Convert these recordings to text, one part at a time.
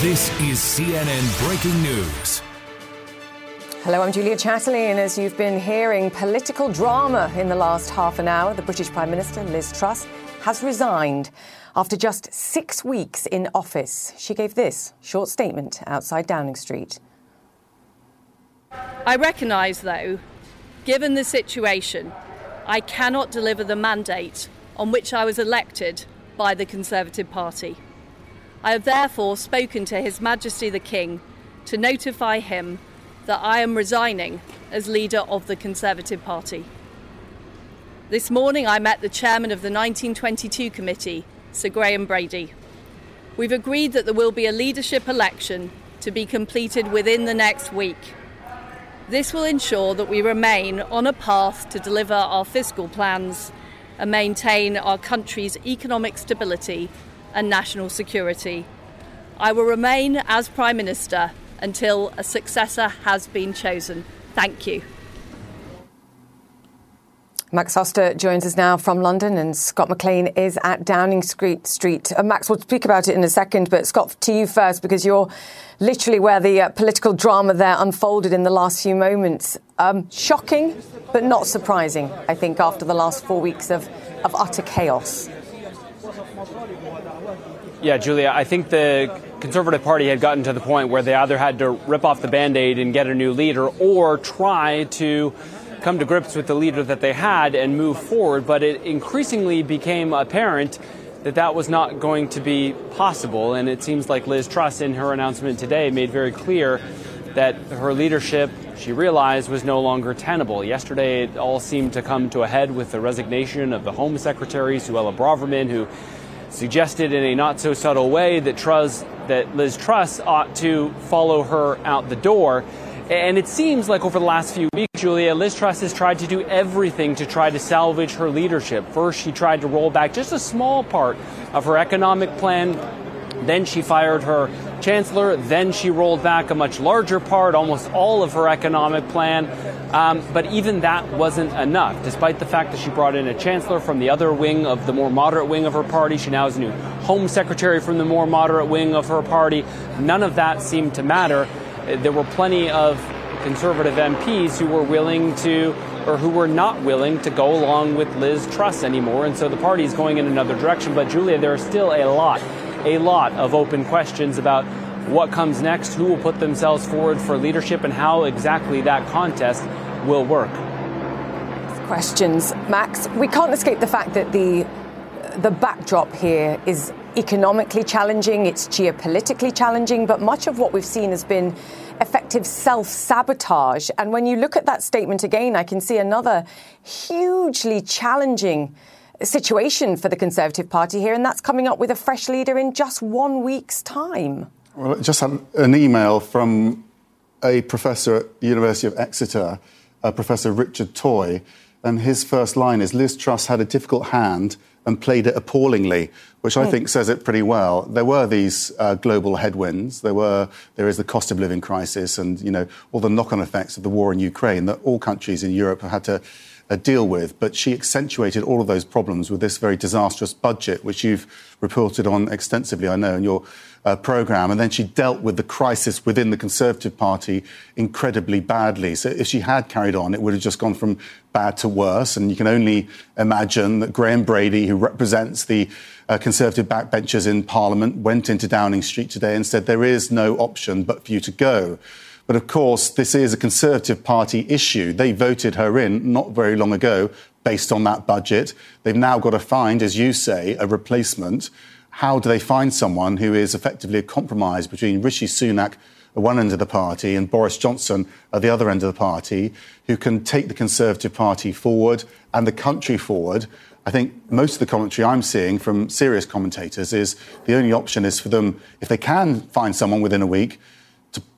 This is CNN Breaking News. Hello, I'm Julia Chatterley, and as you've been hearing, political drama in the last half an hour. The British Prime Minister, Liz Truss, has resigned after just six weeks in office. She gave this short statement outside Downing Street. I recognise, though, given the situation, I cannot deliver the mandate on which I was elected by the Conservative Party. I have therefore spoken to His Majesty the King to notify him that I am resigning as leader of the Conservative Party. This morning I met the chairman of the 1922 committee, Sir Graham Brady. We've agreed that there will be a leadership election to be completed within the next week. This will ensure that we remain on a path to deliver our fiscal plans and maintain our country's economic stability and national security. I will remain as Prime Minister until a successor has been chosen. Thank you. Max Foster joins us now from London, and Scott McLean is at Downing Street. Street. Uh, Max, we'll speak about it in a second, but Scott, to you first, because you're literally where the uh, political drama there unfolded in the last few moments. Um, shocking, but not surprising, I think, after the last four weeks of, of utter chaos. Yeah, Julia, I think the Conservative Party had gotten to the point where they either had to rip off the band aid and get a new leader or try to come to grips with the leader that they had and move forward. But it increasingly became apparent that that was not going to be possible. And it seems like Liz Truss, in her announcement today, made very clear that her leadership, she realized, was no longer tenable. Yesterday, it all seemed to come to a head with the resignation of the Home Secretary, Suella Braverman, who suggested in a not so subtle way that Truss, that Liz Truss ought to follow her out the door. And it seems like over the last few weeks, Julia, Liz Truss has tried to do everything to try to salvage her leadership. First, she tried to roll back just a small part of her economic plan. Then she fired her chancellor. Then she rolled back a much larger part, almost all of her economic plan. Um, but even that wasn't enough. Despite the fact that she brought in a chancellor from the other wing of the more moderate wing of her party, she now has a new home secretary from the more moderate wing of her party. None of that seemed to matter. There were plenty of conservative MPs who were willing to or who were not willing to go along with Liz Truss anymore. And so the party is going in another direction. But Julia, there are still a lot, a lot of open questions about what comes next, who will put themselves forward for leadership, and how exactly that contest will work. Questions, Max. We can't escape the fact that the the backdrop here is economically challenging, it's geopolitically challenging, but much of what we've seen has been effective self sabotage. And when you look at that statement again, I can see another hugely challenging situation for the Conservative Party here, and that's coming up with a fresh leader in just one week's time. Well, I just had an email from a professor at the University of Exeter, uh, Professor Richard Toye, and his first line is Liz Truss had a difficult hand and played it appallingly, which I hmm. think says it pretty well. There were these uh, global headwinds. There were there is the cost of living crisis, and you know all the knock-on effects of the war in Ukraine that all countries in Europe have had to deal with. But she accentuated all of those problems with this very disastrous budget, which you've reported on extensively, I know, in your uh, programme. And then she dealt with the crisis within the Conservative Party incredibly badly. So if she had carried on, it would have just gone from bad to worse. And you can only imagine that Graham Brady, who represents the uh, Conservative backbenchers in Parliament, went into Downing Street today and said there is no option but for you to go. But of course, this is a Conservative Party issue. They voted her in not very long ago based on that budget. They've now got to find, as you say, a replacement how do they find someone who is effectively a compromise between Rishi Sunak at one end of the party and Boris Johnson at the other end of the party, who can take the Conservative Party forward and the country forward? I think most of the commentary I'm seeing from serious commentators is the only option is for them, if they can find someone within a week,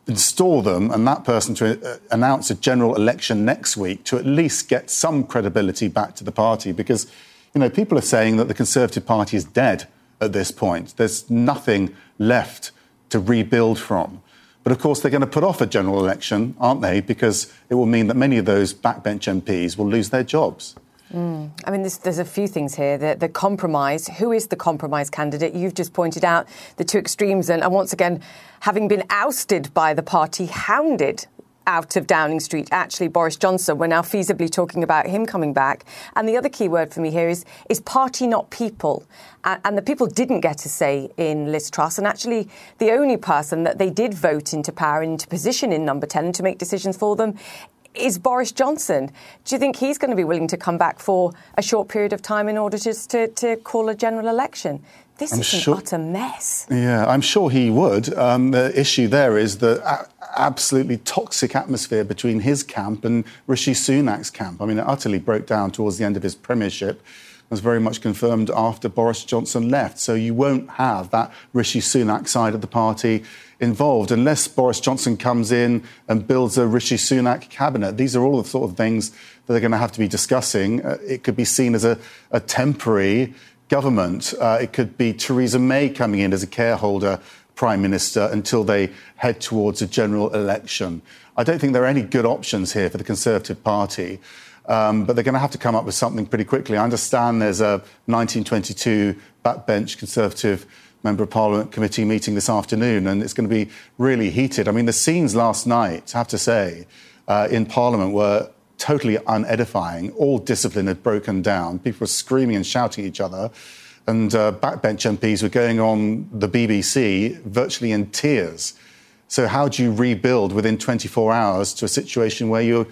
install them and that person to uh, announce a general election next week to at least get some credibility back to the party because, you know, people are saying that the Conservative Party is dead at this point. There's nothing left to rebuild from. But of course, they're going to put off a general election, aren't they? Because it will mean that many of those backbench MPs will lose their jobs. Mm. I mean, there's, there's, a few things here. The, the, compromise. Who is the compromise candidate? You've just pointed out the two extremes, and, and once again, having been ousted by the party, hounded out of Downing Street, actually Boris Johnson. We're now feasibly talking about him coming back. And the other key word for me here is is party, not people. And, and the people didn't get a say in Liz Truss. And actually, the only person that they did vote into power, into position in number 10 to make decisions for them is Boris Johnson. Do you think he's going to be willing to come back for a short period of time in order just to, to call a general election? This I'm is sure, an utter mess. Yeah, I'm sure he would. Um, the issue there is the a- absolutely toxic atmosphere between his camp and Rishi Sunak's camp. I mean, it utterly broke down towards the end of his premiership was very much confirmed after Boris Johnson left. So you won't have that Rishi Sunak side of the party involved unless Boris Johnson comes in and builds a Rishi Sunak cabinet. These are all the sort of things that they're going to have to be discussing. Uh, it could be seen as a, a temporary government. Uh, it could be Theresa May coming in as a careholder prime minister until they head towards a general election. I don't think there are any good options here for the Conservative Party. Um, but they're going to have to come up with something pretty quickly. I understand there's a 1922 backbench Conservative Member of Parliament committee meeting this afternoon, and it's going to be really heated. I mean, the scenes last night, I have to say, uh, in Parliament were totally unedifying. All discipline had broken down. People were screaming and shouting at each other. And uh, backbench MPs were going on the BBC virtually in tears. So, how do you rebuild within 24 hours to a situation where you're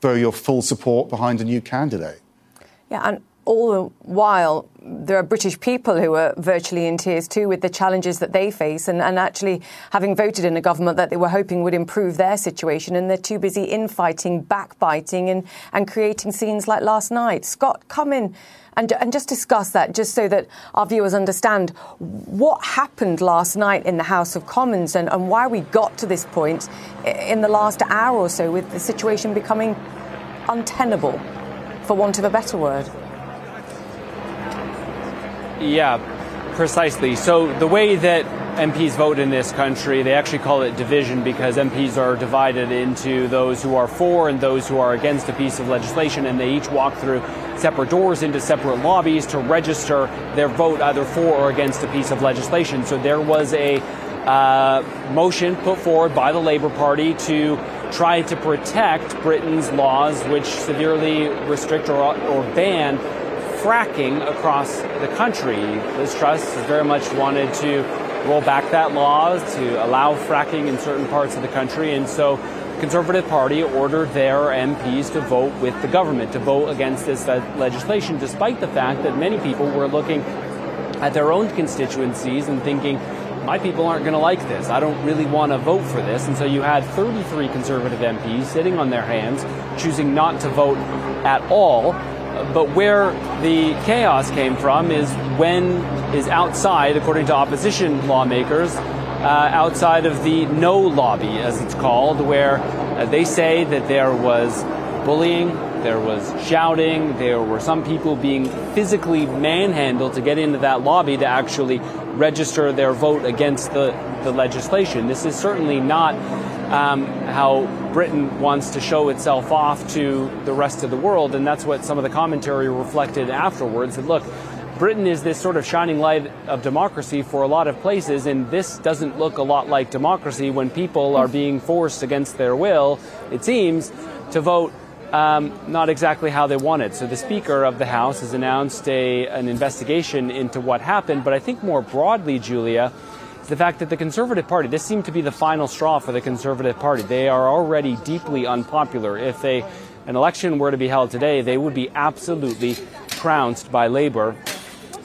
throw your full support behind a new candidate. Yeah, and all the while, there are British people who are virtually in tears too with the challenges that they face and, and, actually having voted in a government that they were hoping would improve their situation and they're too busy infighting, backbiting and, and creating scenes like last night. Scott, come in and, and just discuss that, just so that our viewers understand what happened last night in the House of Commons and, and why we got to this point in the last hour or so with the situation becoming untenable, for want of a better word. Yeah, precisely. So the way that MPs vote in this country, they actually call it division because MPs are divided into those who are for and those who are against a piece of legislation, and they each walk through separate doors into separate lobbies to register their vote either for or against a piece of legislation. So there was a uh, motion put forward by the Labour Party to try to protect Britain's laws, which severely restrict or, or ban fracking across the country. Liz Truss very much wanted to roll back that law to allow fracking in certain parts of the country. And so the Conservative Party ordered their MPs to vote with the government, to vote against this legislation, despite the fact that many people were looking at their own constituencies and thinking, my people aren't going to like this. I don't really want to vote for this. And so you had 33 Conservative MPs sitting on their hands, choosing not to vote at all but where the chaos came from is when is outside, according to opposition lawmakers, uh, outside of the no lobby, as it's called, where uh, they say that there was bullying, there was shouting, there were some people being physically manhandled to get into that lobby to actually register their vote against the, the legislation. This is certainly not um, how Britain wants to show itself off to the rest of the world, and that's what some of the commentary reflected afterwards. That look, Britain is this sort of shining light of democracy for a lot of places, and this doesn't look a lot like democracy when people are being forced against their will, it seems, to vote um, not exactly how they wanted. So the Speaker of the House has announced a, an investigation into what happened, but I think more broadly, Julia, the fact that the Conservative Party, this seemed to be the final straw for the Conservative Party. They are already deeply unpopular. If an election were to be held today, they would be absolutely trounced by Labour.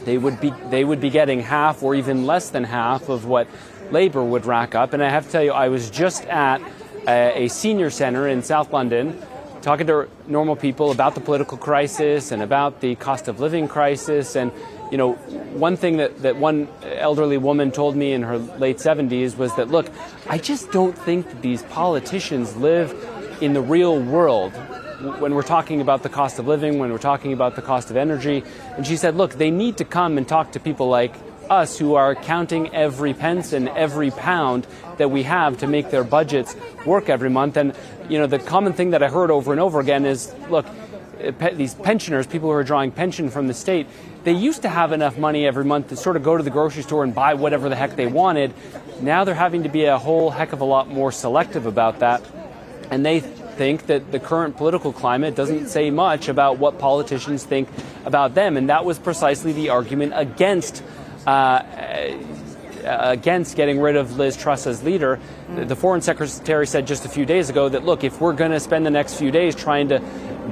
They would be they would be getting half or even less than half of what Labour would rack up. And I have to tell you, I was just at a, a senior centre in South London talking to normal people about the political crisis and about the cost of living crisis and you know, one thing that, that one elderly woman told me in her late 70s was that, look, I just don't think that these politicians live in the real world when we're talking about the cost of living, when we're talking about the cost of energy. And she said, look, they need to come and talk to people like us who are counting every pence and every pound that we have to make their budgets work every month. And, you know, the common thing that I heard over and over again is, look, these pensioners, people who are drawing pension from the state, they used to have enough money every month to sort of go to the grocery store and buy whatever the heck they wanted. Now they're having to be a whole heck of a lot more selective about that. And they think that the current political climate doesn't say much about what politicians think about them. And that was precisely the argument against. Uh, against getting rid of Liz Truss as leader. The foreign secretary said just a few days ago that, look, if we're going to spend the next few days trying to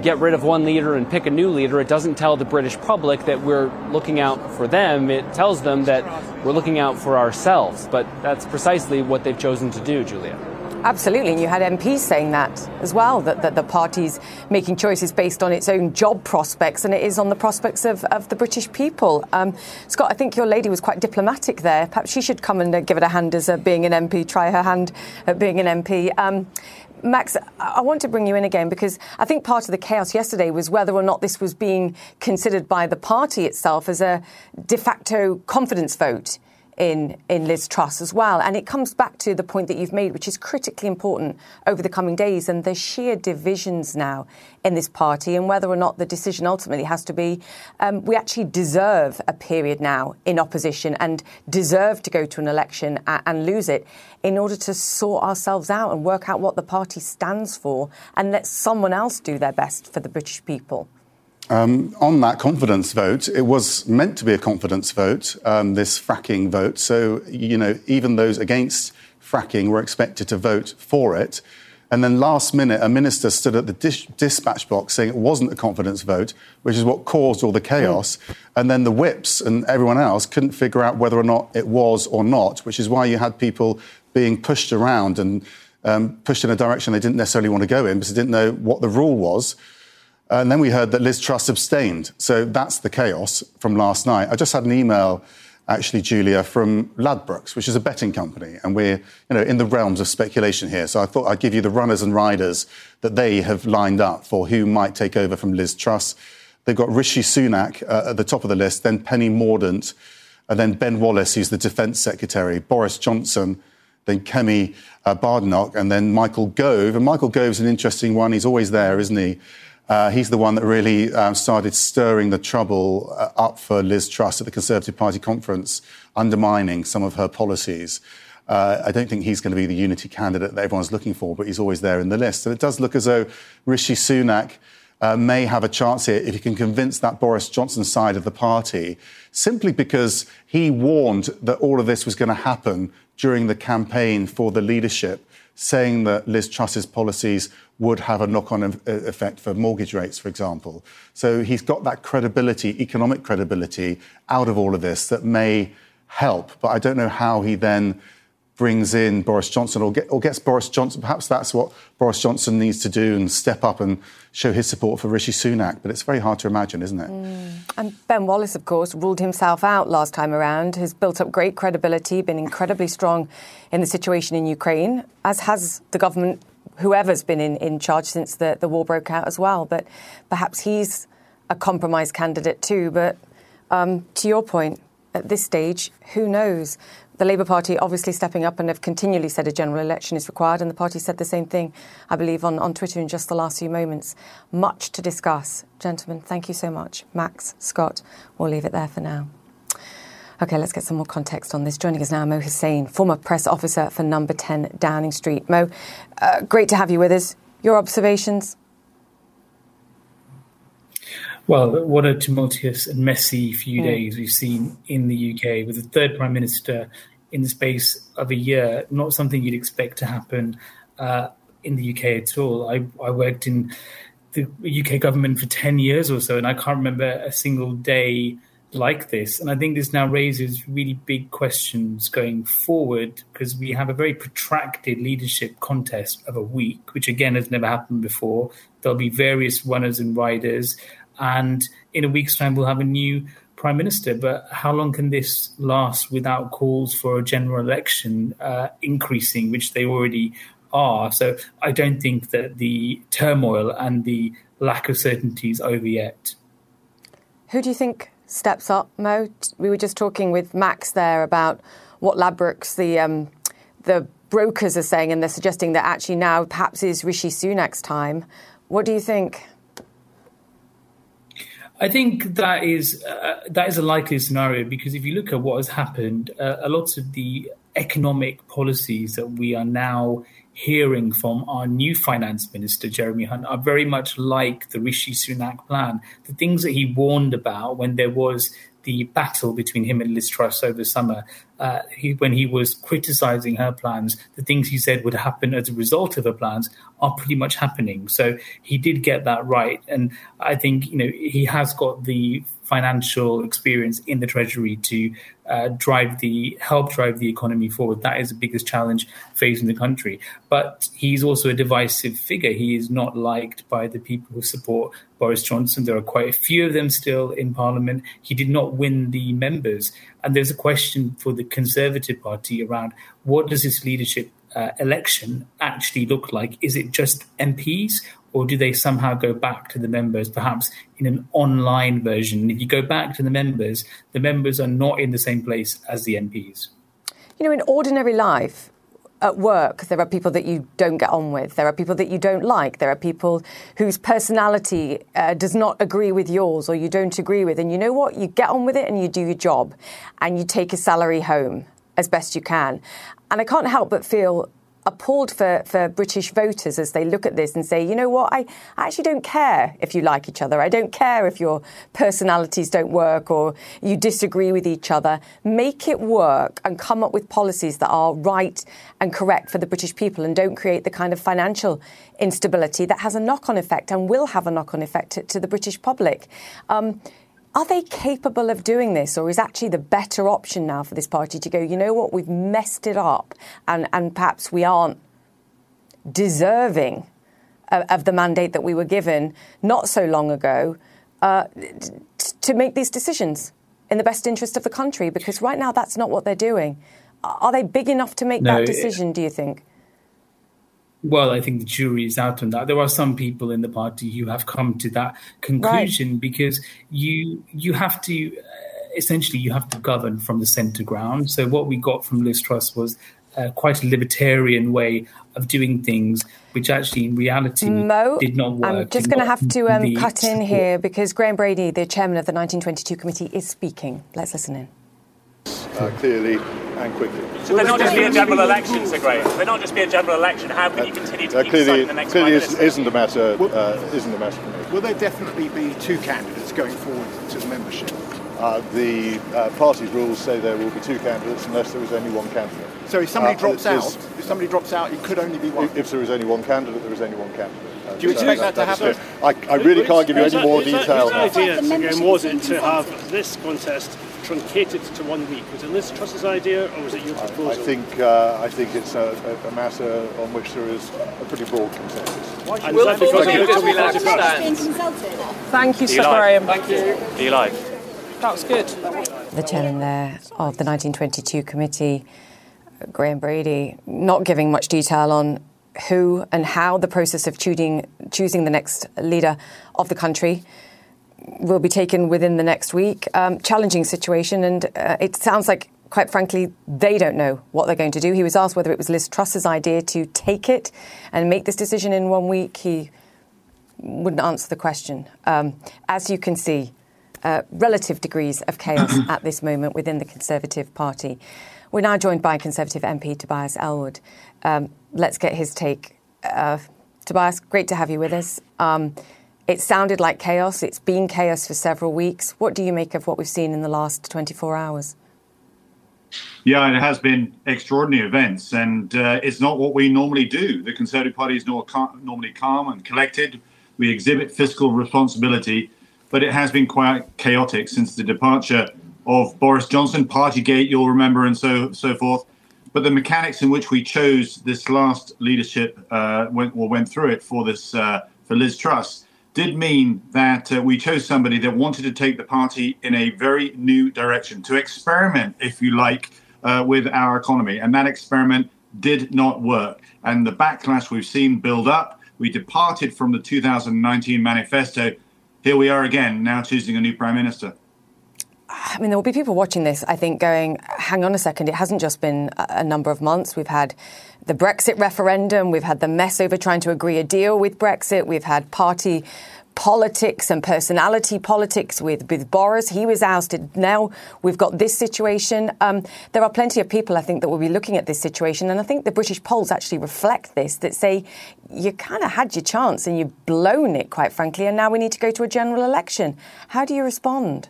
get rid of one leader and pick a new leader, it doesn't tell the British public that we're looking out for them. It tells them that we're looking out for ourselves. But that's precisely what they've chosen to do, Julia. Absolutely, and you had MPs saying that as well, that, that the party's making choices based on its own job prospects and it is on the prospects of, of the British people. Um, Scott, I think your lady was quite diplomatic there. Perhaps she should come and uh, give it a hand as uh, being an MP, try her hand at being an MP. Um, Max, I want to bring you in again because I think part of the chaos yesterday was whether or not this was being considered by the party itself as a de facto confidence vote in, in Liz Truss as well. And it comes back to the point that you've made, which is critically important over the coming days, and the sheer divisions now in this party, and whether or not the decision ultimately has to be um, we actually deserve a period now in opposition and deserve to go to an election and, and lose it in order to sort ourselves out and work out what the party stands for and let someone else do their best for the British people. Um, on that confidence vote, it was meant to be a confidence vote, um, this fracking vote. So, you know, even those against fracking were expected to vote for it. And then last minute, a minister stood at the dis- dispatch box saying it wasn't a confidence vote, which is what caused all the chaos. Mm. And then the whips and everyone else couldn't figure out whether or not it was or not, which is why you had people being pushed around and um, pushed in a direction they didn't necessarily want to go in because they didn't know what the rule was. And then we heard that Liz Truss abstained. So that's the chaos from last night. I just had an email, actually, Julia, from Ladbrokes, which is a betting company. And we're you know, in the realms of speculation here. So I thought I'd give you the runners and riders that they have lined up for who might take over from Liz Truss. They've got Rishi Sunak uh, at the top of the list, then Penny Mordaunt, and then Ben Wallace, who's the Defence Secretary, Boris Johnson, then Kemi uh, Badenoch, and then Michael Gove. And Michael Gove's an interesting one. He's always there, isn't he? Uh, he's the one that really um, started stirring the trouble uh, up for Liz Truss at the Conservative Party conference, undermining some of her policies. Uh, I don't think he's going to be the unity candidate that everyone's looking for, but he's always there in the list. And it does look as though Rishi Sunak uh, may have a chance here if he can convince that Boris Johnson side of the party, simply because he warned that all of this was going to happen during the campaign for the leadership, saying that Liz Truss's policies would have a knock on effect for mortgage rates, for example. So he's got that credibility, economic credibility, out of all of this that may help. But I don't know how he then brings in Boris Johnson or, get, or gets Boris Johnson. Perhaps that's what Boris Johnson needs to do and step up and show his support for Rishi Sunak. But it's very hard to imagine, isn't it? Mm. And Ben Wallace, of course, ruled himself out last time around, has built up great credibility, been incredibly strong in the situation in Ukraine, as has the government whoever's been in, in charge since the, the war broke out as well. But perhaps he's a compromise candidate too. But um, to your point, at this stage, who knows? The Labour Party obviously stepping up and have continually said a general election is required, and the party said the same thing, I believe, on, on Twitter in just the last few moments. Much to discuss. Gentlemen, thank you so much. Max, Scott, we'll leave it there for now. Okay, let's get some more context on this. Joining us now, Mo Hussein, former press officer for Number 10 Downing Street. Mo, uh, great to have you with us. Your observations? Well, what a tumultuous and messy few mm. days we've seen in the UK with the third Prime Minister in the space of a year. Not something you'd expect to happen uh, in the UK at all. I, I worked in the UK government for 10 years or so, and I can't remember a single day like this. And I think this now raises really big questions going forward because we have a very protracted leadership contest of a week, which again has never happened before. There'll be various runners and riders. And in a week's time, we'll have a new prime minister. But how long can this last without calls for a general election uh, increasing, which they already are? So I don't think that the turmoil and the lack of certainty is over yet. Who do you think steps up, Mo. We were just talking with Max there about what Ladbrokes, the um, the brokers, are saying, and they're suggesting that actually now perhaps is Rishi Sunak's time. What do you think? I think that is uh, that is a likely scenario because if you look at what has happened, uh, a lot of the economic policies that we are now hearing from our new finance minister, Jeremy Hunt, are very much like the Rishi Sunak plan. The things that he warned about when there was the battle between him and Liz Truss over summer, uh, he, when he was criticizing her plans, the things he said would happen as a result of her plans are pretty much happening. So he did get that right, and I think you know he has got the financial experience in the treasury to uh, drive the help drive the economy forward. That is the biggest challenge facing the country. But he's also a divisive figure. He is not liked by the people who support Boris Johnson. There are quite a few of them still in Parliament. He did not win the members, and there's a question for the Conservative Party around what does this leadership uh, election actually look like? Is it just MPs, or do they somehow go back to the members, perhaps in an online version? If you go back to the members, the members are not in the same place as the MPs. You know, in ordinary life, at work, there are people that you don't get on with. There are people that you don't like. There are people whose personality uh, does not agree with yours or you don't agree with. And you know what? You get on with it and you do your job and you take a salary home as best you can. And I can't help but feel appalled for, for British voters as they look at this and say, you know what, I, I actually don't care if you like each other. I don't care if your personalities don't work or you disagree with each other. Make it work and come up with policies that are right and correct for the British people and don't create the kind of financial instability that has a knock on effect and will have a knock on effect to, to the British public. Um, are they capable of doing this, or is actually the better option now for this party to go, you know what, we've messed it up, and, and perhaps we aren't deserving of, of the mandate that we were given not so long ago uh, to make these decisions in the best interest of the country? Because right now, that's not what they're doing. Are they big enough to make no, that decision, do you think? Well, I think the jury is out on that. There are some people in the party who have come to that conclusion right. because you you have to uh, essentially you have to govern from the centre ground. So what we got from Liz Truss was uh, quite a libertarian way of doing things, which actually in reality Mo, did not work. I'm just going to have to um, cut in here because Graham Brady, the chairman of the 1922 committee, is speaking. Let's listen in. Uh, clearly and quickly. So they're not just be a general election, Sir Graham. They're not just be a general election. How can you continue to uh, keep clearly, the next clearly is, isn't a matter. Uh, isn't a matter for me. Will there definitely be two candidates going forward to the membership? Uh, the uh, party's rules say there will be two candidates unless there is only one candidate. So if somebody uh, drops out, if somebody drops out, it could only be one. If, if there is only one candidate, there is only one candidate. Uh, Do you expect that, that to happen? I, I, really can't give you any more detail. The idea again was it to have this contest truncated to one week. Was it Liz Truss's idea or was it your proposal? I, I think uh, I think it's a, a, matter on which there is a pretty broad consensus. And will the Thank you, Sir Graham. Thank you. Are you live? That was good. The chairman there of the 1922 committee, Graham Brady, not giving much detail on who and how the process of choosing, choosing the next leader of the country will be taken within the next week. Um, challenging situation, and uh, it sounds like, quite frankly, they don't know what they're going to do. He was asked whether it was Liz Truss's idea to take it and make this decision in one week. He wouldn't answer the question. Um, as you can see, uh, relative degrees of chaos at this moment within the Conservative Party. We're now joined by Conservative MP Tobias Ellwood. Um, let's get his take. Uh, Tobias, great to have you with us. Um, it sounded like chaos. It's been chaos for several weeks. What do you make of what we've seen in the last 24 hours? Yeah, it has been extraordinary events, and uh, it's not what we normally do. The Conservative Party is normally calm and collected. We exhibit fiscal responsibility, but it has been quite chaotic since the departure of Boris Johnson, Partygate, you'll remember, and so so forth. But the mechanics in which we chose this last leadership uh, went or went through it for this uh, for Liz Truss did mean that uh, we chose somebody that wanted to take the party in a very new direction, to experiment, if you like, uh, with our economy. And that experiment did not work. And the backlash we've seen build up. We departed from the 2019 manifesto. Here we are again, now choosing a new prime minister. I mean, there will be people watching this, I think, going, hang on a second, it hasn't just been a number of months. We've had the Brexit referendum, we've had the mess over trying to agree a deal with Brexit, we've had party politics and personality politics with, with Boris. He was ousted. Now we've got this situation. Um, there are plenty of people, I think, that will be looking at this situation. And I think the British polls actually reflect this that say you kind of had your chance and you've blown it, quite frankly. And now we need to go to a general election. How do you respond?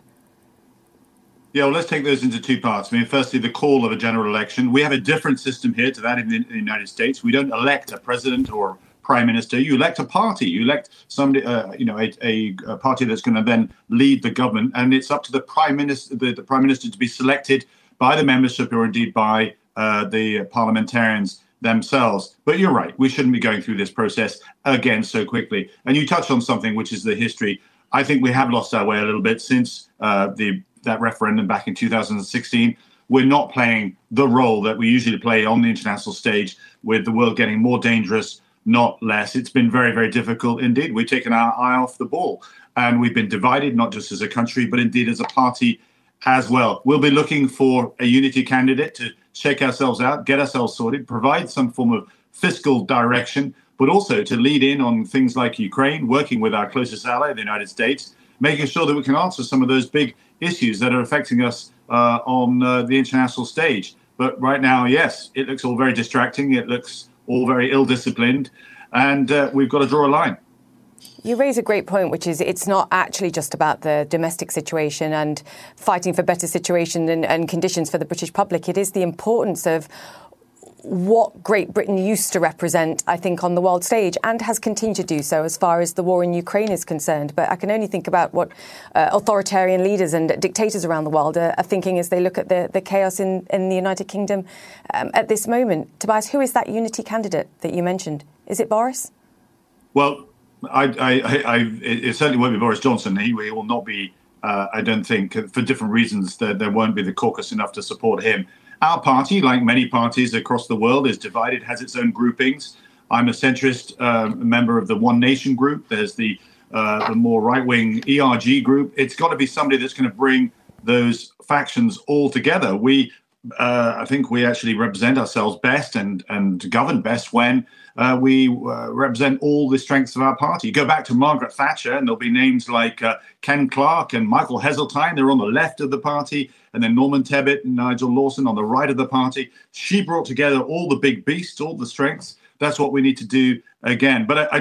Yeah, well, let's take those into two parts. I mean, firstly, the call of a general election. We have a different system here to that in the, in the United States. We don't elect a president or prime minister. You elect a party. You elect somebody, uh, you know, a, a, a party that's going to then lead the government, and it's up to the prime minister, the, the prime minister, to be selected by the membership or indeed by uh, the parliamentarians themselves. But you're right. We shouldn't be going through this process again so quickly. And you touched on something, which is the history. I think we have lost our way a little bit since uh, the that referendum back in 2016. We're not playing the role that we usually play on the international stage, with the world getting more dangerous, not less. It's been very, very difficult indeed. We've taken our eye off the ball and we've been divided, not just as a country, but indeed as a party as well. We'll be looking for a unity candidate to shake ourselves out, get ourselves sorted, provide some form of fiscal direction, but also to lead in on things like Ukraine, working with our closest ally, the United States, making sure that we can answer some of those big issues that are affecting us uh, on uh, the international stage. But right now, yes, it looks all very distracting. It looks all very ill disciplined, and uh, we've got to draw a line. You raise a great point, which is it's not actually just about the domestic situation and fighting for better situation and, and conditions for the British public. It is the importance of what Great Britain used to represent, I think, on the world stage and has continued to do so as far as the war in Ukraine is concerned. But I can only think about what uh, authoritarian leaders and dictators around the world are, are, thinking as they look at the, the chaos in, in the United Kingdom um, at this moment. Tobias, who is that unity candidate that you mentioned? Is it Boris? Well, I, I, I, it certainly won't be Boris Johnson. He, he will not be, uh, I don't think, for different reasons, there, there won't be the caucus enough to support him. Our party, like many parties across the world, is divided, has its own groupings. I'm a centrist uh, member of the One Nation group. There's the uh, the more right wing ERG group. It's got to be somebody that's going to bring those factions all together. We, uh, I think, we actually represent ourselves best and and govern best when uh, we uh, represent all the strengths of our party. You go back to Margaret Thatcher, and there'll be names like uh, Ken Clarke and Michael Heseltine. They're on the left of the party, and then Norman Tebbit and Nigel Lawson on the right of the party. She brought together all the big beasts, all the strengths. That's what we need to do again. But I, I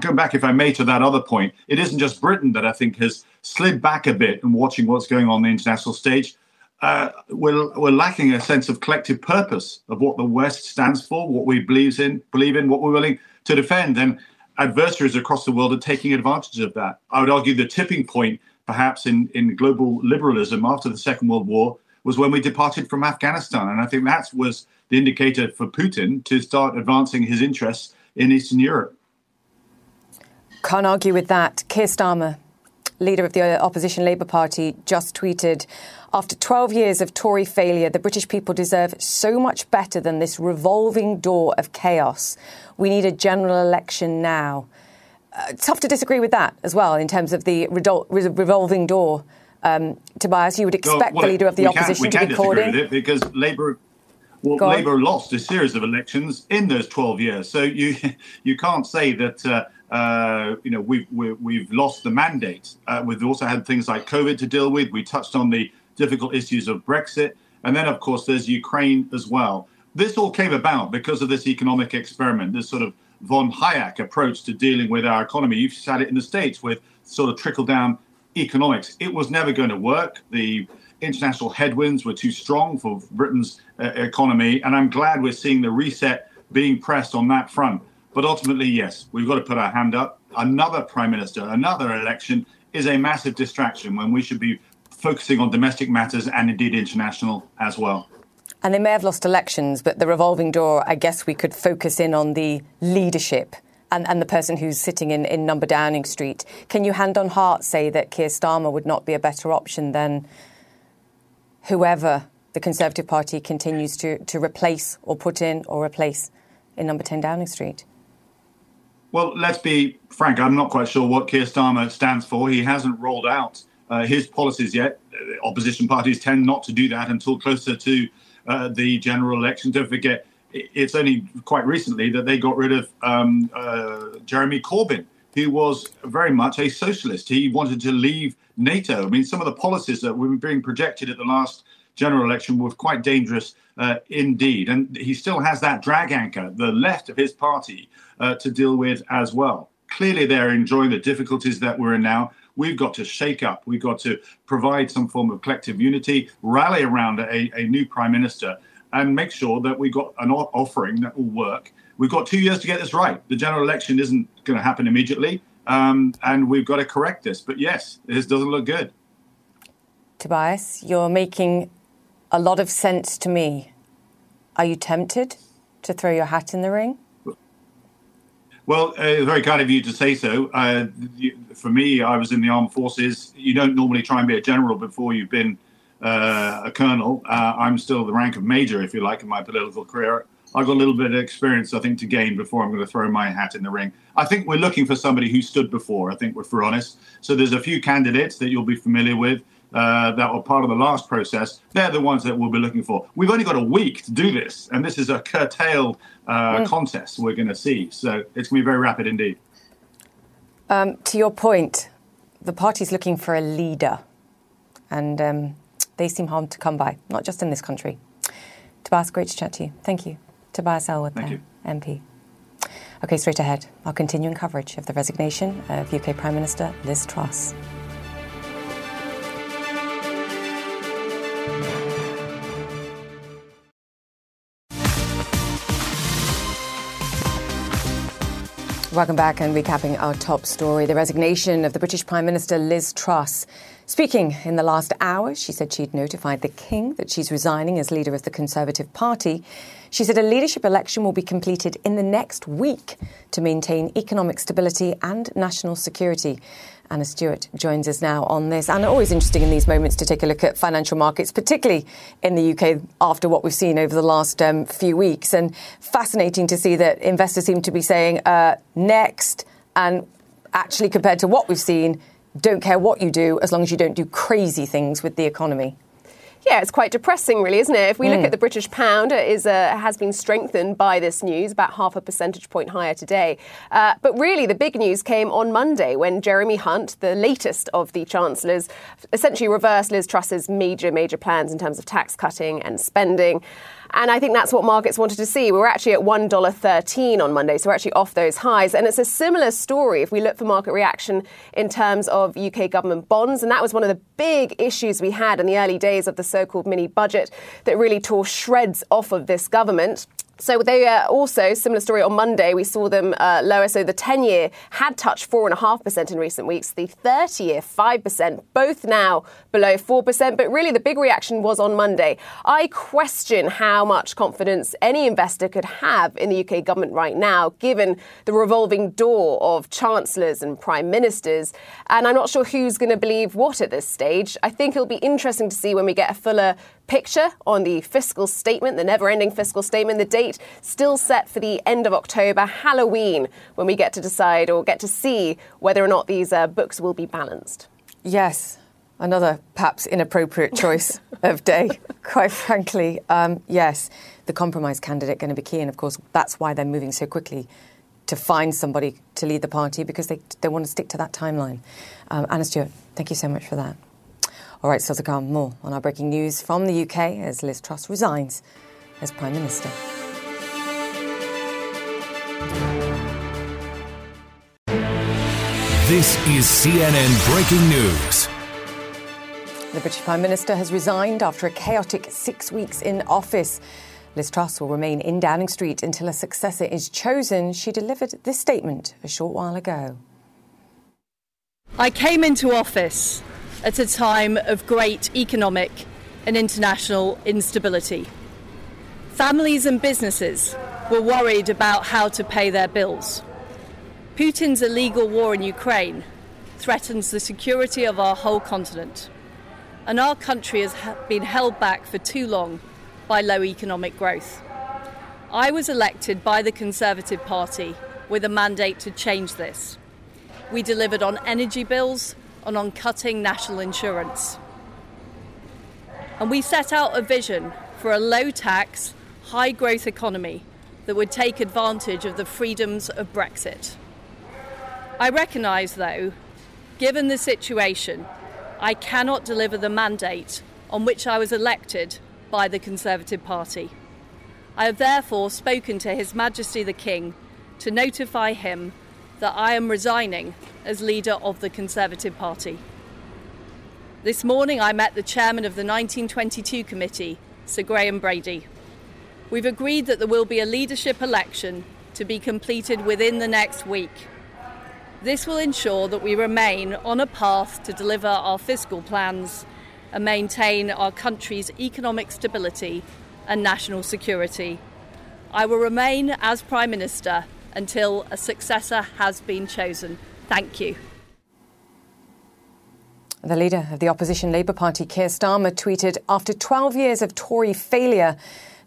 go back, if I may, to that other point. It isn't just Britain that I think has slid back a bit in watching what's going on the international stage uh, we're, we're lacking a sense of collective purpose of what the West stands for, what we believes in, believe in, what we're willing to defend. And adversaries across the world are taking advantage of that. I would argue the tipping point, perhaps, in, in global liberalism after the Second World War was when we departed from Afghanistan. And I think that was the indicator for Putin to start advancing his interests in Eastern Europe. Can't argue with that. Keir Starmer, leader of the opposition Labour Party, just tweeted after 12 years of Tory failure, the British people deserve so much better than this revolving door of chaos. We need a general election now. Uh, tough to disagree with that as well in terms of the revolving door. Um, Tobias, you would expect well, the leader of the opposition can, to be called in it because Labour, well, Labour lost a series of elections in those 12 years. So you you can't say that. Uh, uh, you know, we've we have lost the mandate. Uh, we've also had things like COVID to deal with. We touched on the difficult issues of Brexit. And then, of course, there's Ukraine as well. This all came about because of this economic experiment, this sort of von Hayek approach to dealing with our economy. You've had it in the States with sort of trickle down economics. It was never going to work. The international headwinds were too strong for Britain's uh, economy. And I'm glad we're seeing the reset being pressed on that front. But ultimately, yes, we've got to put our hand up. Another prime minister, another election is a massive distraction when we should be focusing on domestic matters and indeed international as well. And they may have lost elections, but the revolving door, I guess we could focus in on the leadership and, and the person who's sitting in, in Number Downing Street. Can you hand on heart say that Keir Starmer would not be a better option than whoever the Conservative Party continues to, to replace or put in or replace in Number 10 Downing Street? Well, let's be frank. I'm not quite sure what Keir Starmer stands for. He hasn't rolled out uh, his policies yet. Opposition parties tend not to do that until closer to uh, the general election. Don't forget, it's only quite recently that they got rid of um, uh, Jeremy Corbyn, who was very much a socialist. He wanted to leave NATO. I mean, some of the policies that were being projected at the last general election was quite dangerous uh, indeed. And he still has that drag anchor, the left of his party, uh, to deal with as well. Clearly, they're enjoying the difficulties that we're in now. We've got to shake up. We've got to provide some form of collective unity, rally around a, a new prime minister, and make sure that we've got an offering that will work. We've got two years to get this right. The general election isn't going to happen immediately, um, and we've got to correct this. But yes, this doesn't look good. Tobias, you're making a lot of sense to me. Are you tempted to throw your hat in the ring? Well, uh, very kind of you to say so. Uh, for me, I was in the armed forces. You don't normally try and be a general before you've been uh, a colonel. Uh, I'm still the rank of major, if you like, in my political career. I've got a little bit of experience, I think, to gain before I'm going to throw my hat in the ring. I think we're looking for somebody who stood before. I think we're for honest. So there's a few candidates that you'll be familiar with uh, that were part of the last process, they're the ones that we'll be looking for. We've only got a week to do this, and this is a curtailed uh, mm. contest we're going to see. So it's going to be very rapid indeed. Um, to your point, the party's looking for a leader, and um, they seem hard to come by, not just in this country. Tobias, great to chat to you. Thank you. Tobias Ellwood, Thank there, MP. Okay, straight ahead. I'll continue in coverage of the resignation of UK Prime Minister Liz Truss. Welcome back and recapping our top story the resignation of the British Prime Minister Liz Truss. Speaking in the last hour, she said she'd notified the King that she's resigning as leader of the Conservative Party. She said a leadership election will be completed in the next week to maintain economic stability and national security. Anna Stewart joins us now on this. And always interesting in these moments to take a look at financial markets, particularly in the UK after what we've seen over the last um, few weeks. And fascinating to see that investors seem to be saying uh, next, and actually compared to what we've seen, don't care what you do as long as you don't do crazy things with the economy. Yeah, it's quite depressing, really, isn't it? If we mm. look at the British pound, it is uh, has been strengthened by this news, about half a percentage point higher today. Uh, but really, the big news came on Monday when Jeremy Hunt, the latest of the chancellors, essentially reversed Liz Truss's major, major plans in terms of tax cutting and spending. And I think that's what markets wanted to see. We were actually at $1.13 on Monday, so we're actually off those highs. And it's a similar story if we look for market reaction in terms of UK government bonds. And that was one of the big issues we had in the early days of the so called mini budget that really tore shreds off of this government. So they uh, also, similar story on Monday, we saw them uh, lower. So the 10 year had touched 4.5% in recent weeks, the 30 year 5%, both now below 4%. But really, the big reaction was on Monday. I question how much confidence any investor could have in the UK government right now, given the revolving door of chancellors and prime ministers. And I'm not sure who's going to believe what at this stage. I think it'll be interesting to see when we get a fuller picture on the fiscal statement, the never ending fiscal statement. The date still set for the end of October, Halloween, when we get to decide or get to see whether or not these uh, books will be balanced. Yes, another perhaps inappropriate choice of day, quite frankly. Um, yes, the compromise candidate going to be key, and of course, that's why they're moving so quickly to find somebody to lead the party because they, they want to stick to that timeline. Um, Anna Stewart, thank you so much for that. All right, still to come more on our breaking news from the UK as Liz Truss resigns as Prime Minister. This is CNN Breaking News. The British Prime Minister has resigned after a chaotic six weeks in office. Liz Truss will remain in Downing Street until a successor is chosen. She delivered this statement a short while ago. I came into office at a time of great economic and international instability. Families and businesses were worried about how to pay their bills. Putin's illegal war in Ukraine threatens the security of our whole continent, and our country has been held back for too long by low economic growth. I was elected by the Conservative Party with a mandate to change this. We delivered on energy bills, and on cutting national insurance. And we set out a vision for a low tax, high growth economy that would take advantage of the freedoms of Brexit. I recognise, though, given the situation, I cannot deliver the mandate on which I was elected by the Conservative Party. I have therefore spoken to His Majesty the King to notify him that I am resigning as leader of the Conservative Party. This morning I met the chairman of the 1922 committee, Sir Graham Brady. We've agreed that there will be a leadership election to be completed within the next week. This will ensure that we remain on a path to deliver our fiscal plans and maintain our country's economic stability and national security. I will remain as Prime Minister until a successor has been chosen. Thank you. The leader of the opposition Labour Party, Keir Starmer, tweeted After 12 years of Tory failure,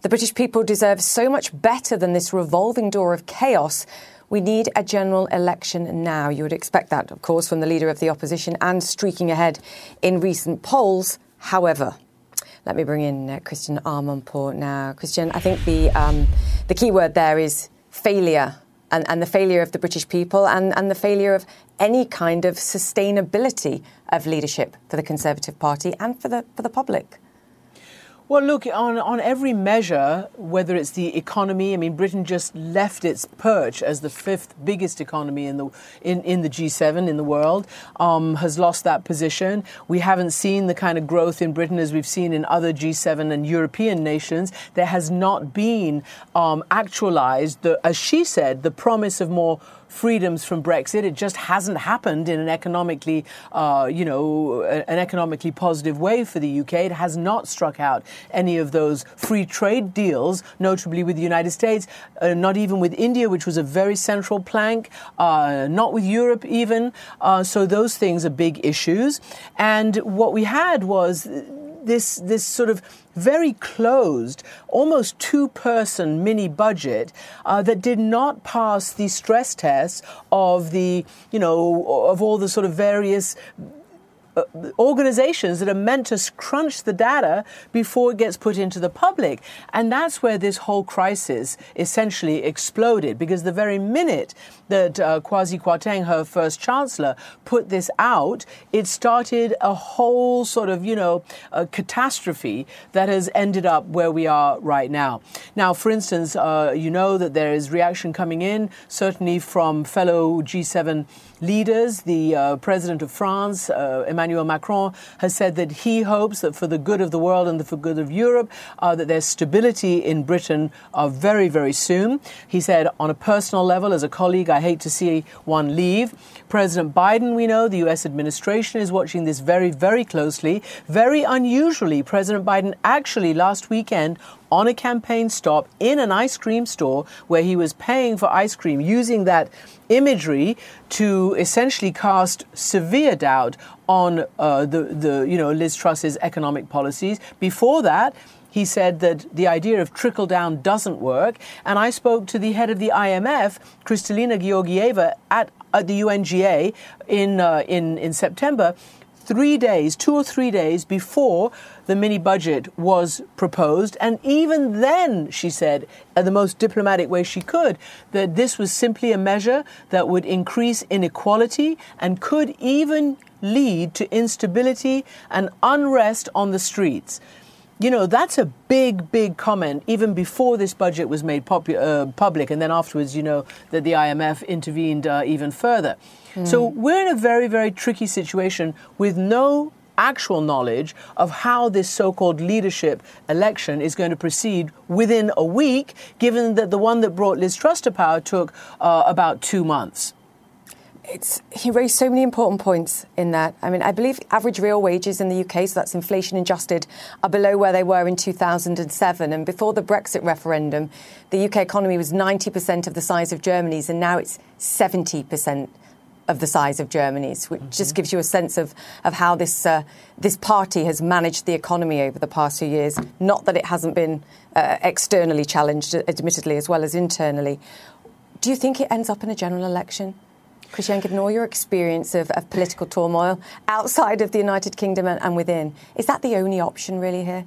the British people deserve so much better than this revolving door of chaos. We need a general election now. You would expect that, of course, from the leader of the opposition and streaking ahead in recent polls. However, let me bring in uh, Christiane Amanpour now. Christiane, I think the um, the key word there is failure and, and the failure of the British people and, and the failure of any kind of sustainability of leadership for the Conservative Party and for the, for the public. Well, look, on, on every measure, whether it's the economy, I mean, Britain just left its perch as the fifth biggest economy in the, in, in the G7 in the world, um, has lost that position. We haven't seen the kind of growth in Britain as we've seen in other G7 and European nations. There has not been um, actualized, the, as she said, the promise of more freedoms from Brexit. It just hasn't happened in an economically, uh, you know, an economically positive way for the UK. It has not struck out any of those free trade deals, notably with the United States, uh, not even with India, which was a very central plank, uh, not with Europe even. Uh, so those things are big issues. And what we had was this this sort of very closed, almost two person mini budget uh, that did not pass the stress tests of the, you know, of all the sort of various organizations that are meant to crunch the data before it gets put into the public. And that's where this whole crisis essentially exploded because the very minute that uh, Kwasi Kwarteng, her first chancellor, put this out, it started a whole sort of, you know, catastrophe that has ended up where we are right now. Now, for instance, uh, you know that there is reaction coming in, certainly from fellow G7 leaders. The uh, president of France, uh, Emmanuel Macron, has said that he hopes that for the good of the world and for the good of Europe, uh, that there's stability in Britain uh, very, very soon. He said, on a personal level, as a colleague, I hate to see one leave. President Biden, we know, the U.S. administration is watching this very, very closely. Very unusually, President Biden actually last weekend on a campaign stop in an ice cream store where he was paying for ice cream using that imagery to essentially cast severe doubt on uh, the, the, you know, Liz Truss's economic policies. Before that, he said that the idea of trickle down doesn't work. And I spoke to the head of the IMF, Kristalina Georgieva, at, at the UNGA in, uh, in, in September, three days, two or three days before the mini budget was proposed. And even then, she said, in the most diplomatic way she could, that this was simply a measure that would increase inequality and could even lead to instability and unrest on the streets. You know, that's a big, big comment, even before this budget was made popu- uh, public, and then afterwards, you know, that the IMF intervened uh, even further. Mm. So we're in a very, very tricky situation with no actual knowledge of how this so called leadership election is going to proceed within a week, given that the one that brought Liz Truss to power took uh, about two months it's, he raised so many important points in that. I mean, I believe average real wages in the UK, so that's inflation adjusted, are below where they were in 2007. And before the Brexit referendum, the UK economy was 90% of the size of Germany's, and now it's 70% of the size of Germany's, which mm-hmm. just gives you a sense of, of how this, uh, this party has managed the economy over the past few years. Not that it hasn't been uh, externally challenged, admittedly, as well as internally. Do you think it ends up in a general election? Christiane, given all your experience of, of, political turmoil outside of the United Kingdom and, and within, is that the only option really here?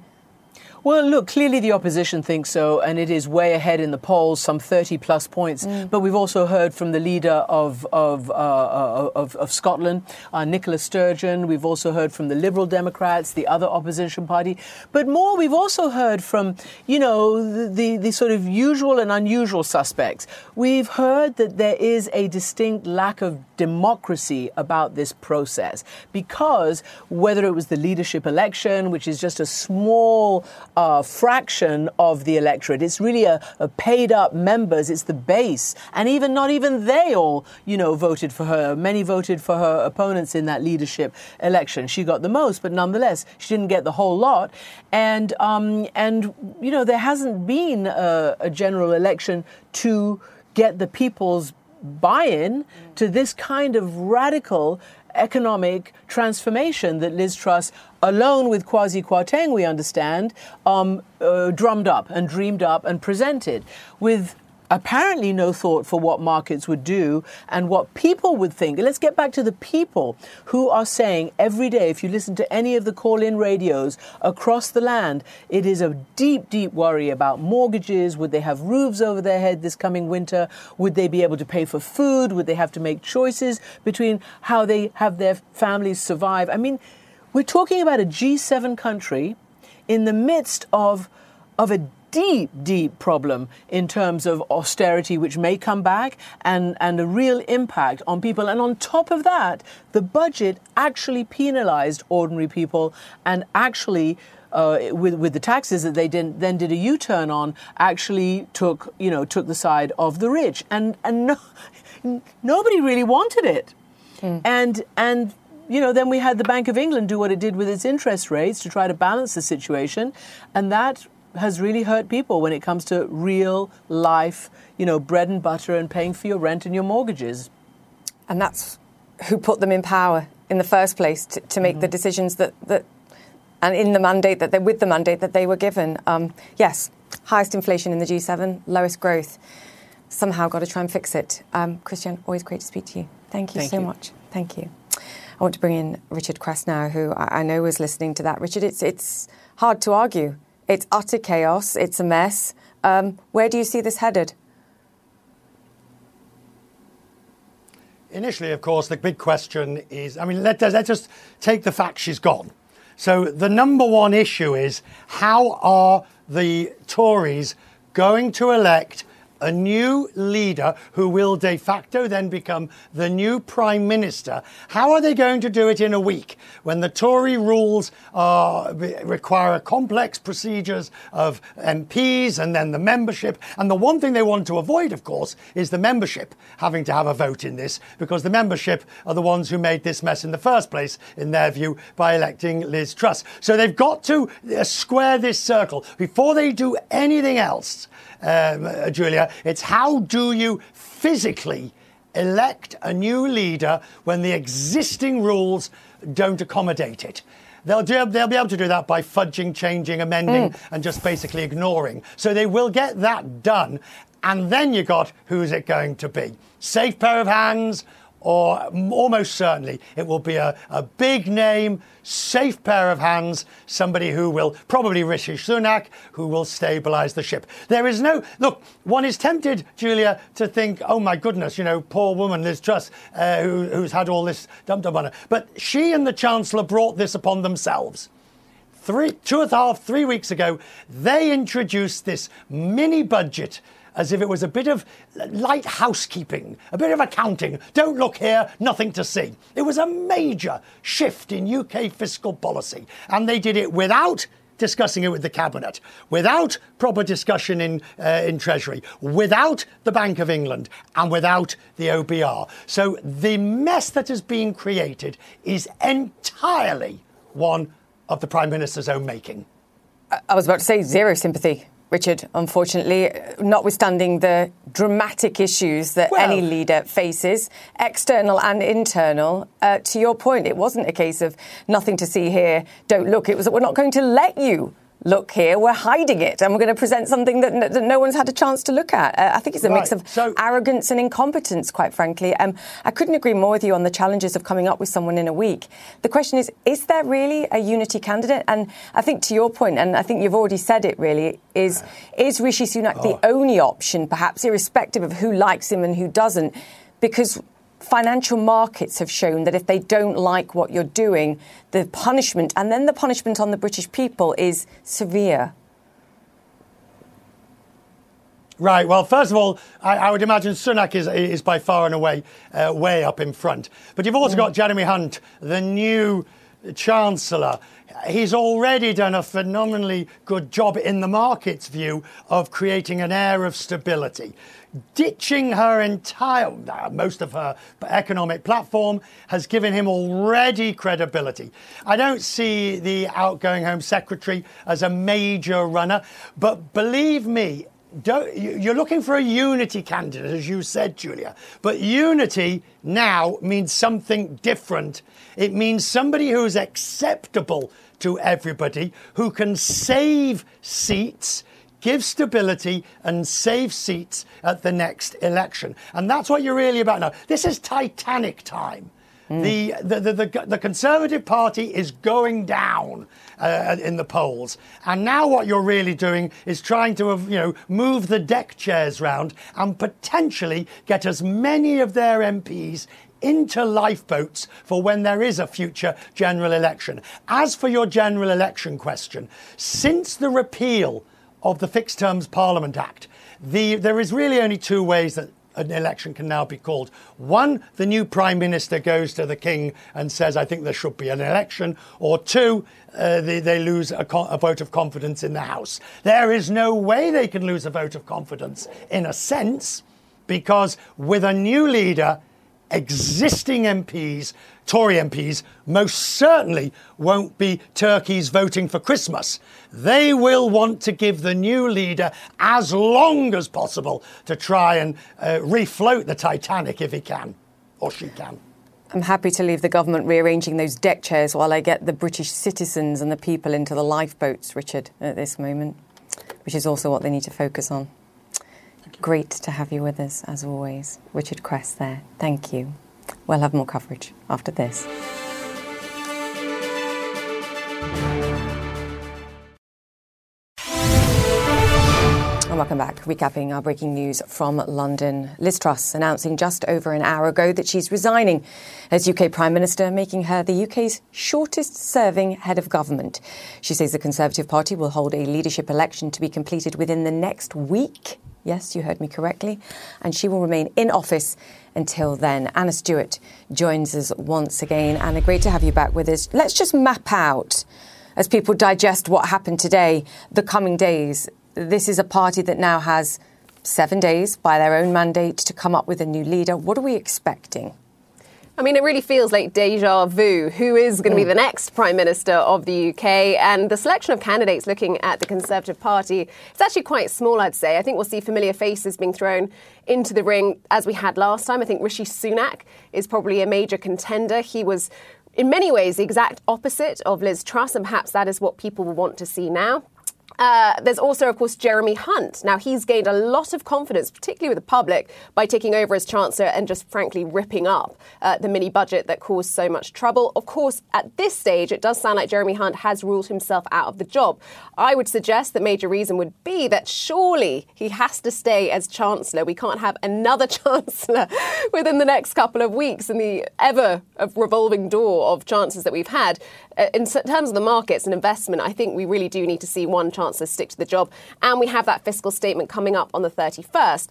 Well, look, clearly the opposition thinks so, and it is way ahead in the polls, some 30 plus points. Mm. But we've also heard from the leader of, of, uh, uh, of, of, Scotland, uh, Nicola Sturgeon. We've also heard from the Liberal Democrats, the other opposition party. But more, we've also heard from, you know, the, the, the sort of usual and unusual suspects. We've heard that there is a distinct lack of democracy about this process because whether it was the leadership election, which is just a small uh, fraction of the electorate. It's really a, a, paid up members. It's the base, and even not even they all, you know, voted for her. Many voted for her opponents in that leadership election. She got the most, but nonetheless, she didn't get the whole lot. And um, and you know, there hasn't been a, a general election to get the people's buy-in to this kind of radical economic transformation that Liz Truss, alone with Kwasi Kwarteng, we understand, um, uh, drummed up and dreamed up and presented. With apparently no thought for what markets would do and what people would think. Let's get back to the people who are saying every day, if you listen to any of the call in radios across the land, it is a deep, deep worry about mortgages. Would they have roofs over their head this coming winter? Would they be able to pay for food? Would they have to make choices between how they have their families survive? I mean, we're talking about a G7 country in the midst of, of a deep, deep problem in terms of austerity, which may come back, and, and a real impact on people. And on top of that, the budget actually penalized ordinary people and actually. Uh, with with the taxes that they did, then did a U-turn on, actually took you know took the side of the rich, and and no, nobody really wanted it, mm. and and you know, then we had the Bank of England do what it did with its interest rates to try to balance the situation, and that has really hurt people when it comes to real life, you know, bread and butter and paying for your rent and your mortgages. And that's who put them in power in the first place to, to make mm-hmm. the decisions that, that, and in the mandate that they, with the mandate that they were given. Um, yes, highest inflation in the G7, lowest growth. Somehow got to try and fix it. Um, Christiane, always great to speak to you. Thank you Thank so you. much. Thank you. I want to bring in Richard Quest now, who I, I know was listening to that. Richard, it's it's hard to argue it's utter chaos. It's a mess. Um, where do you see this headed? Initially, of course, the big question is I mean, let, let's just take the fact she's gone. So, the number one issue is how are the Tories going to elect a new leader who will de facto then become the new prime minister. How are they going to do it in a week when the Tory rules are, require complex procedures of MPs and then the membership? And the one thing they want to avoid, of course, is the membership having to have a vote in this because the membership are the ones who made this mess in the first place, in their view, by electing Liz Truss. So they've got to uh, square this circle before they do anything else um, uh, It's how do you physically elect a new leader when the existing rules don't accommodate it. They'll, do, they'll be able to do that by fudging, changing, amending, mm. and just basically ignoring. So they will get that done. And then you got who's it going to be? Safe pair of hands, or almost certainly it will be a, a big name, safe pair of hands, somebody who will probably Rishi Sunak, who will stabilise the ship. There is no look. One is tempted, Julia, to think, oh my goodness, you know, poor woman Liz Truss, uh, who, who's had all this dumped on her. But she and the Chancellor brought this upon themselves. Three, two and a half, three weeks ago, they introduced this mini budget as if it was a bit of light housekeeping, a bit of accounting. Don't look here, nothing to see. It was a major shift in UK fiscal policy, and they did it without discussing it with the cabinet, without proper discussion in uh, in Treasury, without the Bank of England, and without the OBR. So the mess that has been created is entirely one of the Prime Minister's own making. I was about to say zero sympathy Richard, unfortunately, notwithstanding the dramatic issues that well, any leader faces, external and internal, uh, to your point, it wasn't a case of nothing to see here, don't look. It was that we're not going to let you look here, we're hiding it and we're going to present something that, that no one's had a chance to look at. Uh, I think it's a right. mix of so, arrogance and incompetence, quite frankly. Um, I couldn't agree more with you on the challenges of coming up with someone in a week. The question is, is there really a unity candidate? And I think to your point, and I think you've already said it really, is, is Rishi Sunak oh. the only option, perhaps irrespective of who likes him and who doesn't? Because financial markets have shown that if they don't like what you're doing, the punishment, and then the punishment on the British people, is severe. Right. Well, first of all, I, I, would imagine Sunak is, is by far and away uh, way up in front. But you've also mm. got Jeremy Hunt, the new Chancellor. He's already done a phenomenally good job in the market's view of creating an air of stability ditching her entire, most of her economic platform, has given him already credibility. I don't see the outgoing Home Secretary as a major runner, but believe me, you're looking for a unity candidate, as you said, Julia. But unity now means something different. It means somebody who's acceptable to everybody, who can save seats give stability and save seats at the next election. And that's what you're really about now. This is Titanic time. Mm. The, the, the, the, Conservative Party is going down uh, in the polls. And now what you're really doing is trying to you know, move the deck chairs round and potentially get as many of their MPs into lifeboats for when there is a future general election. As for your general election question, since the repeal of the Fixed Terms Parliament Act. The, there is really only two ways that an election can now be called. One, the new Prime Minister goes to the King and says, I think there should be an election. Or two, uh, they, they, lose a, a, vote of confidence in the House. There is no way they can lose a vote of confidence, in a sense, because with a new leader, existing MPs, Tory MPs, most certainly won't be turkeys voting for Christmas. They will want to give the new leader as long as possible to try and uh, refloat the Titanic if he can, or she can. I'm happy to leave the government rearranging those deck chairs while I get the British citizens and the people into the lifeboats, Richard, at this moment, which is also what they need to focus on. Great to have you with us, as always. Richard Quest there. Thank you. We'll have more coverage after this. Welcome back. Recapping our breaking news from London. Liz Truss announcing just over an hour ago that she's resigning as UK Prime Minister, making her the UK's shortest serving head of government. She says the Conservative Party will hold a leadership election to be completed within the next week. Yes, you heard me correctly. And she will remain in office until then. Anna Stewart joins us once again. Anna, great to have you back with us. Let's just map out, as people digest what happened today, the coming days. This is a party that now has seven days by their own mandate to come up with a new leader. What are we expecting? I mean, it really feels like deja vu. Who is going to be mm. the next Prime Minister of the UK? And the selection of candidates looking at the Conservative Party it's actually quite small, I'd say. I think we'll see familiar faces being thrown into the ring as we had last time. I think Rishi Sunak is probably a major contender. He was in many ways the exact opposite of Liz Truss, and perhaps that is what people will want to see now. Uh, there's also, of course, Jeremy Hunt. Now, he's gained a lot of confidence, particularly with the public, by taking over as Chancellor and just frankly ripping up uh, the mini budget that caused so much trouble. Of course, at this stage, it does sound like Jeremy Hunt has ruled himself out of the job. I would suggest that major reason would be that surely he has to stay as Chancellor. We can't have another Chancellor within the next couple of weeks in the ever revolving door of chances that we've had. Uh, in terms of the markets and investment, I think we really do need to see one chancellor stick to the job. And we have that fiscal statement coming up on the 31st.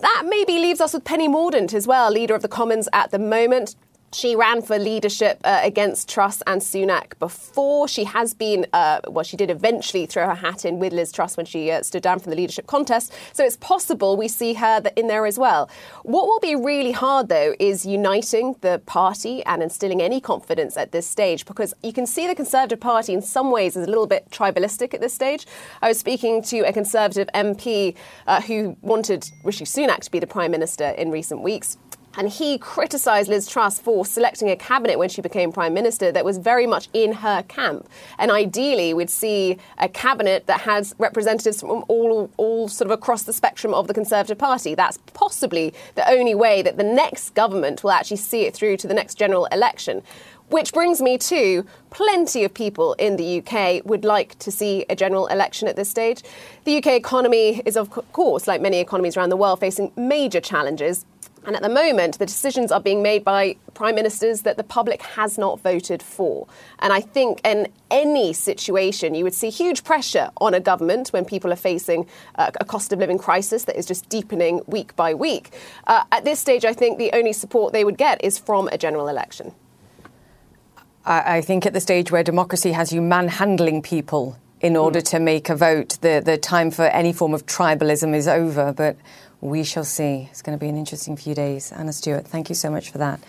That maybe leaves us with Penny Mordaunt as well, leader of the Commons at the moment. She ran for leadership uh, against Truss and Sunak before. She has been, uh, well, she did eventually throw her hat in with Liz Truss when she uh, stood down from the leadership contest. So it's possible we see her in there as well. What will be really hard, though, is uniting the party and instilling any confidence at this stage because you can see the Conservative Party in some ways is a little bit tribalistic at this stage. I was speaking to a Conservative MP uh, who wanted Rishi Sunak to be the Prime Minister in recent weeks. And he criticised Liz Truss for selecting a cabinet when she became prime minister that was very much in her camp. And ideally, we'd see a cabinet that has representatives from all, all sort of across the spectrum of the Conservative Party. That's possibly the only way that the next government will actually see it through to the next general election. Which brings me to plenty of people in the UK would like to see a general election at this stage. The UK economy is, of course, like many economies around the world, facing major challenges. And at the moment, the decisions are being made by prime ministers that the public has not voted for. And I think in any situation, you would see huge pressure on a government when people are facing uh, a cost of living crisis that is just deepening week by week. Uh, at this stage, I think the only support they would get is from a general election. I think at the stage where democracy has you manhandling people in order to make a vote, the, the time for any form of tribalism is over. But we shall see. It's going to be an interesting few days. Anna Stewart, thank you so much for that.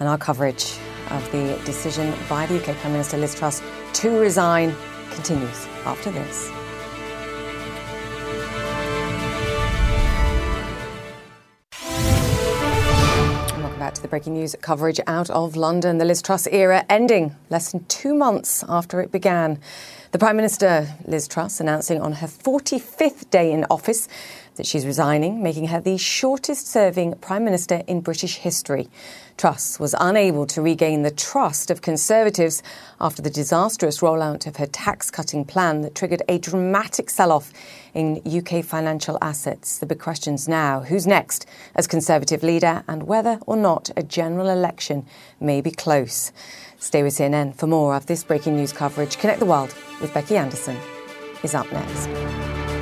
And our coverage of the decision by the UK Prime Minister Liz Truss to resign continues after this. Welcome back to the breaking news coverage out of London. The Liz Truss era ending less than two months after it began. The Prime Minister, Liz Truss, announcing on her 45th day in office that she's resigning, making her the shortest serving Prime Minister in British history. Truss was unable to regain the trust of Conservatives after the disastrous rollout of her tax cutting plan that triggered a dramatic sell off in UK financial assets. The big questions now who's next as Conservative leader and whether or not a general election may be close. Stay with CNN for more of this breaking news coverage. Connect the World with Becky Anderson is up next.